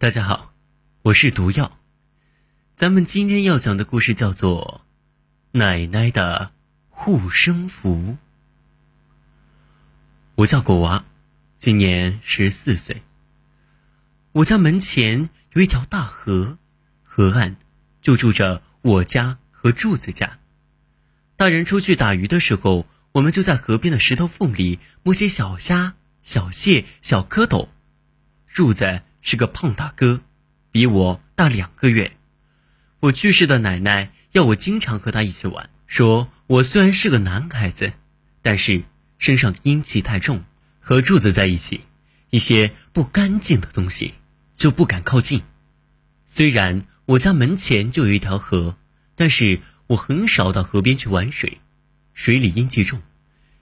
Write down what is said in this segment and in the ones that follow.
大家好，我是毒药。咱们今天要讲的故事叫做《奶奶的护身符》。我叫果娃，今年十四岁。我家门前有一条大河，河岸就住着我家和柱子家。大人出去打鱼的时候，我们就在河边的石头缝里摸些小虾、小蟹、小蝌蚪。柱子。是个胖大哥，比我大两个月。我去世的奶奶要我经常和他一起玩，说我虽然是个男孩子，但是身上阴气太重，和柱子在一起，一些不干净的东西就不敢靠近。虽然我家门前就有一条河，但是我很少到河边去玩水，水里阴气重，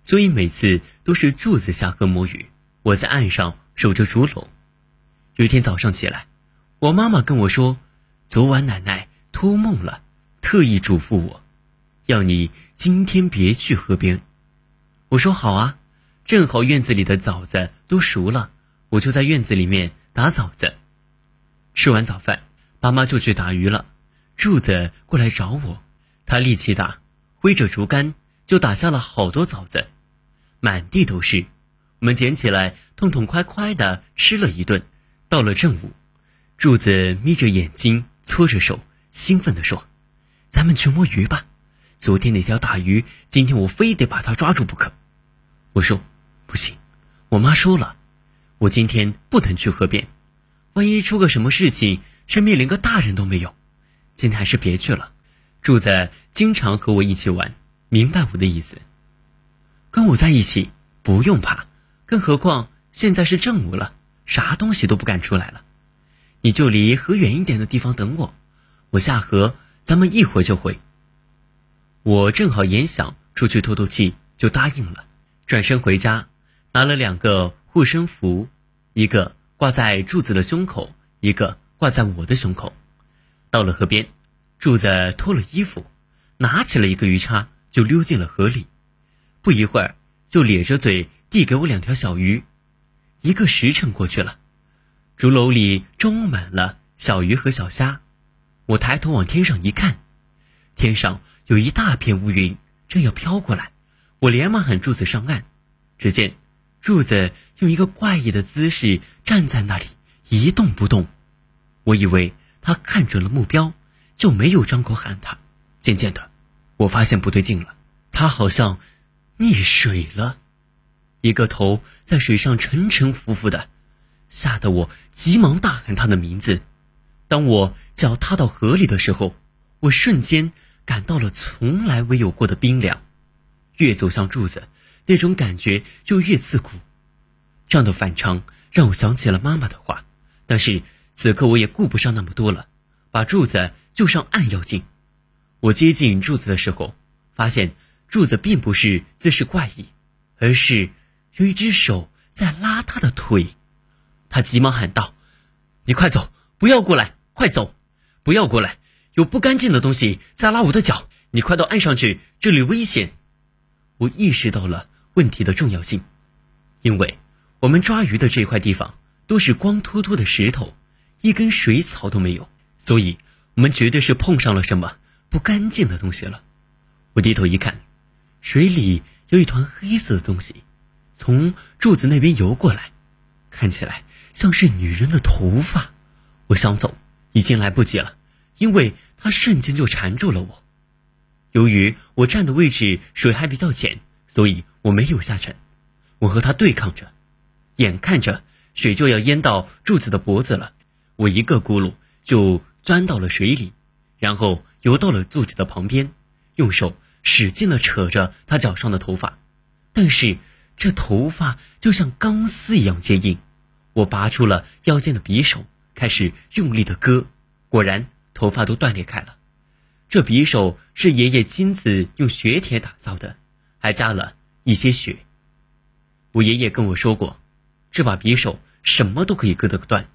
所以每次都是柱子下河摸鱼，我在岸上守着竹篓。有一天早上起来，我妈妈跟我说，昨晚奶奶托梦了，特意嘱咐我，要你今天别去河边。我说好啊，正好院子里的枣子都熟了，我就在院子里面打枣子。吃完早饭，爸妈就去打鱼了。柱子过来找我，他力气大，挥着竹竿就打下了好多枣子，满地都是。我们捡起来，痛痛快快的吃了一顿。到了正午，柱子眯着眼睛，搓着手，兴奋地说：“咱们去摸鱼吧！昨天那条大鱼，今天我非得把它抓住不可。”我说：“不行，我妈说了，我今天不能去河边，万一出个什么事情，身边连个大人都没有，今天还是别去了。”柱子经常和我一起玩，明白我的意思。跟我在一起不用怕，更何况现在是正午了。啥东西都不敢出来了，你就离河远一点的地方等我，我下河，咱们一会儿就回。我正好也想出去透透气，就答应了。转身回家，拿了两个护身符，一个挂在柱子的胸口，一个挂在我的胸口。到了河边，柱子脱了衣服，拿起了一个鱼叉，就溜进了河里。不一会儿，就咧着嘴递给我两条小鱼。一个时辰过去了，竹篓里装满了小鱼和小虾。我抬头往天上一看，天上有一大片乌云正要飘过来。我连忙喊柱子上岸。只见柱子用一个怪异的姿势站在那里一动不动。我以为他看准了目标，就没有张口喊他。渐渐的，我发现不对劲了，他好像溺水了。一个头在水上沉沉浮浮的，吓得我急忙大喊他的名字。当我脚踏到河里的时候，我瞬间感到了从来未有过的冰凉。越走向柱子，那种感觉就越刺骨。这样的反常让我想起了妈妈的话，但是此刻我也顾不上那么多了，把柱子就上岸要紧。我接近柱子的时候，发现柱子并不是姿势怪异，而是。有一只手在拉他的腿，他急忙喊道：“你快走，不要过来！快走，不要过来！有不干净的东西在拉我的脚！你快到岸上去，这里危险！”我意识到了问题的重要性，因为我们抓鱼的这块地方都是光秃秃的石头，一根水草都没有，所以我们绝对是碰上了什么不干净的东西了。我低头一看，水里有一团黑色的东西。从柱子那边游过来，看起来像是女人的头发。我想走，已经来不及了，因为它瞬间就缠住了我。由于我站的位置水还比较浅，所以我没有下沉。我和他对抗着，眼看着水就要淹到柱子的脖子了，我一个咕噜就钻到了水里，然后游到了柱子的旁边，用手使劲的扯着他脚上的头发，但是。这头发就像钢丝一样坚硬，我拔出了腰间的匕首，开始用力的割，果然头发都断裂开了。这匕首是爷爷亲自用雪铁打造的，还加了一些血。我爷爷跟我说过，这把匕首什么都可以割得断。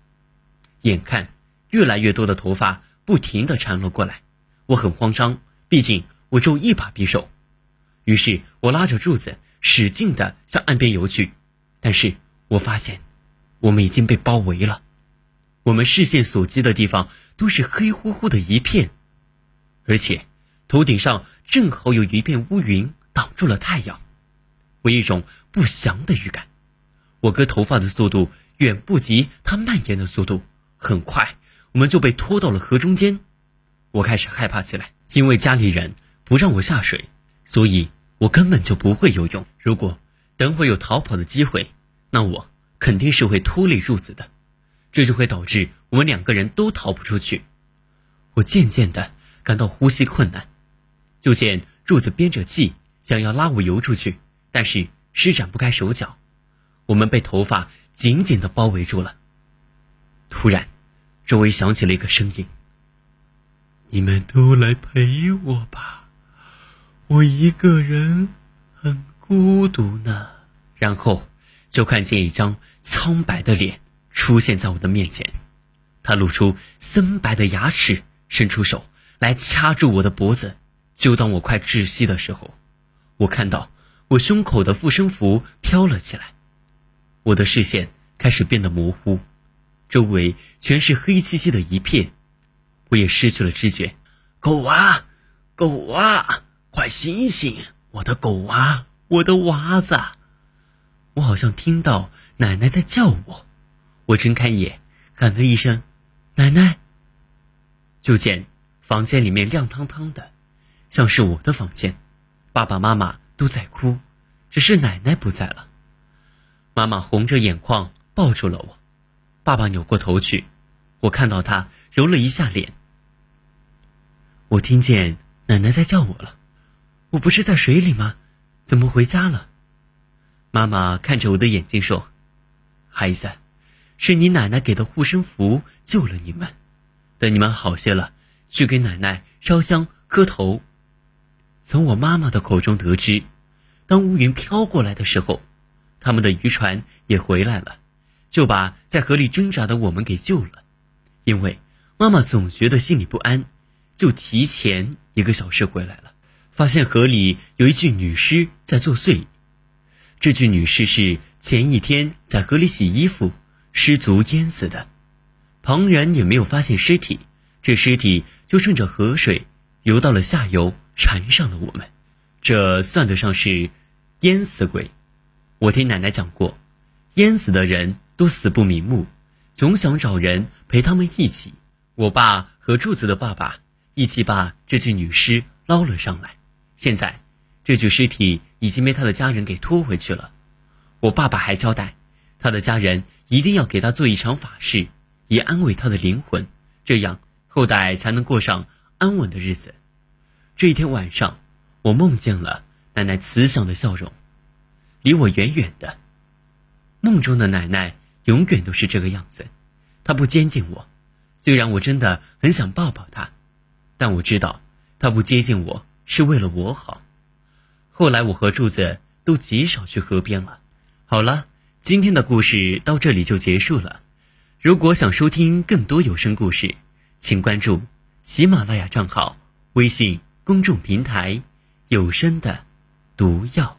眼看越来越多的头发不停的缠了过来，我很慌张，毕竟我只有一把匕首。于是我拉着柱子。使劲的向岸边游去，但是我发现，我们已经被包围了。我们视线所及的地方都是黑乎乎的一片，而且头顶上正好有一片乌云挡住了太阳，我一种不祥的预感。我割头发的速度远不及它蔓延的速度，很快我们就被拖到了河中间。我开始害怕起来，因为家里人不让我下水，所以我根本就不会游泳。如果等会有逃跑的机会，那我肯定是会拖累柱子的，这就会导致我们两个人都逃不出去。我渐渐的感到呼吸困难，就见柱子憋着气想要拉我游出去，但是施展不开手脚。我们被头发紧紧的包围住了。突然，周围响起了一个声音：“你们都来陪我吧，我一个人很孤独呢。”然后，就看见一张苍白的脸出现在我的面前，他露出森白的牙齿，伸出手来掐住我的脖子。就当我快窒息的时候，我看到我胸口的护身符飘了起来。我的视线开始变得模糊，周围全是黑漆漆的一片，我也失去了知觉。狗娃，狗娃，快醒醒！我的狗娃，我的娃子！我好像听到奶奶在叫我。我睁开眼，喊了一声：“奶奶。”就见房间里面亮堂堂的，像是我的房间。爸爸妈妈都在哭，只是奶奶不在了。妈妈红着眼眶抱住了我，爸爸扭过头去，我看到他揉了一下脸。我听见奶奶在叫我了，我不是在水里吗？怎么回家了？妈妈看着我的眼睛说：“孩子，是你奶奶给的护身符救了你们，等你们好些了，去给奶奶烧香磕头。”从我妈妈的口中得知，当乌云飘过来的时候。他们的渔船也回来了，就把在河里挣扎的我们给救了。因为妈妈总觉得心里不安，就提前一个小时回来，发现河里有一具女尸在作祟。这具女尸是前一天在河里洗衣服失足淹死的，旁人也没有发现尸体，这尸体就顺着河水游到了下游，缠上了我们。这算得上是淹死鬼。我听奶奶讲过，淹死的人都死不瞑目，总想找人陪他们一起。我爸和柱子的爸爸一起把这具女尸捞了上来。现在，这具尸体已经被他的家人给拖回去了。我爸爸还交代，他的家人一定要给他做一场法事，以安慰他的灵魂，这样后代才能过上安稳的日子。这一天晚上，我梦见了奶奶慈祥的笑容。离我远远的，梦中的奶奶永远都是这个样子。她不接近我，虽然我真的很想抱抱她，但我知道她不接近我是为了我好。后来我和柱子都极少去河边了。好了，今天的故事到这里就结束了。如果想收听更多有声故事，请关注喜马拉雅账号、微信公众平台“有声的毒药”。